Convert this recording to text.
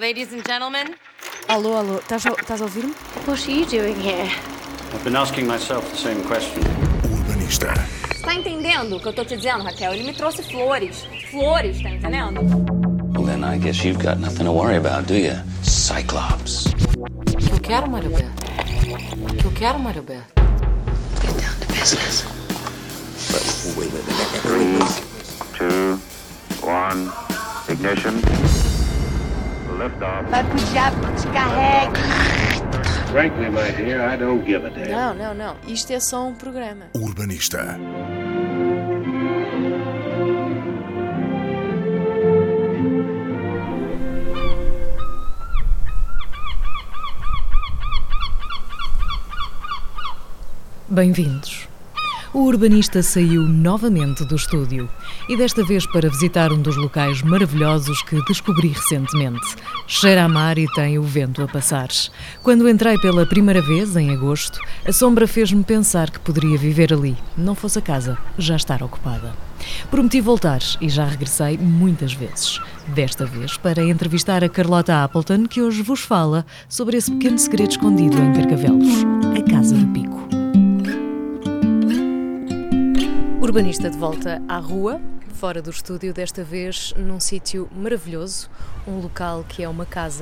Ladies and gentlemen, Alô, alô, estás a, estás a ouvir-me? What are you doing here? I've been asking myself the same question. Urbanista. Tá entendendo o que eu tô te dizendo, Raquel? Ele me trouxe flores. Flores, tá entendendo? Well, then I guess you've got nothing to worry about, do you? Cyclops. O que eu quero, Mário Beto? O que eu quero, Mário Beto? Get down to business. Three, two, one, ignition. Liftoff. Frankly, my dear, I don't give a damn. Não, não, não. Isto é só um programa. Urbanista. Bem-vindos. O urbanista saiu novamente do estúdio e desta vez para visitar um dos locais maravilhosos que descobri recentemente. Cheira a mar e tem o vento a passar. Quando entrei pela primeira vez, em agosto, a sombra fez-me pensar que poderia viver ali, não fosse a casa já estar ocupada. Prometi voltar e já regressei muitas vezes. Desta vez para entrevistar a Carlota Appleton, que hoje vos fala sobre esse pequeno segredo escondido em Carcavelos, Urbanista de volta à rua, fora do estúdio, desta vez num sítio maravilhoso, um local que é uma casa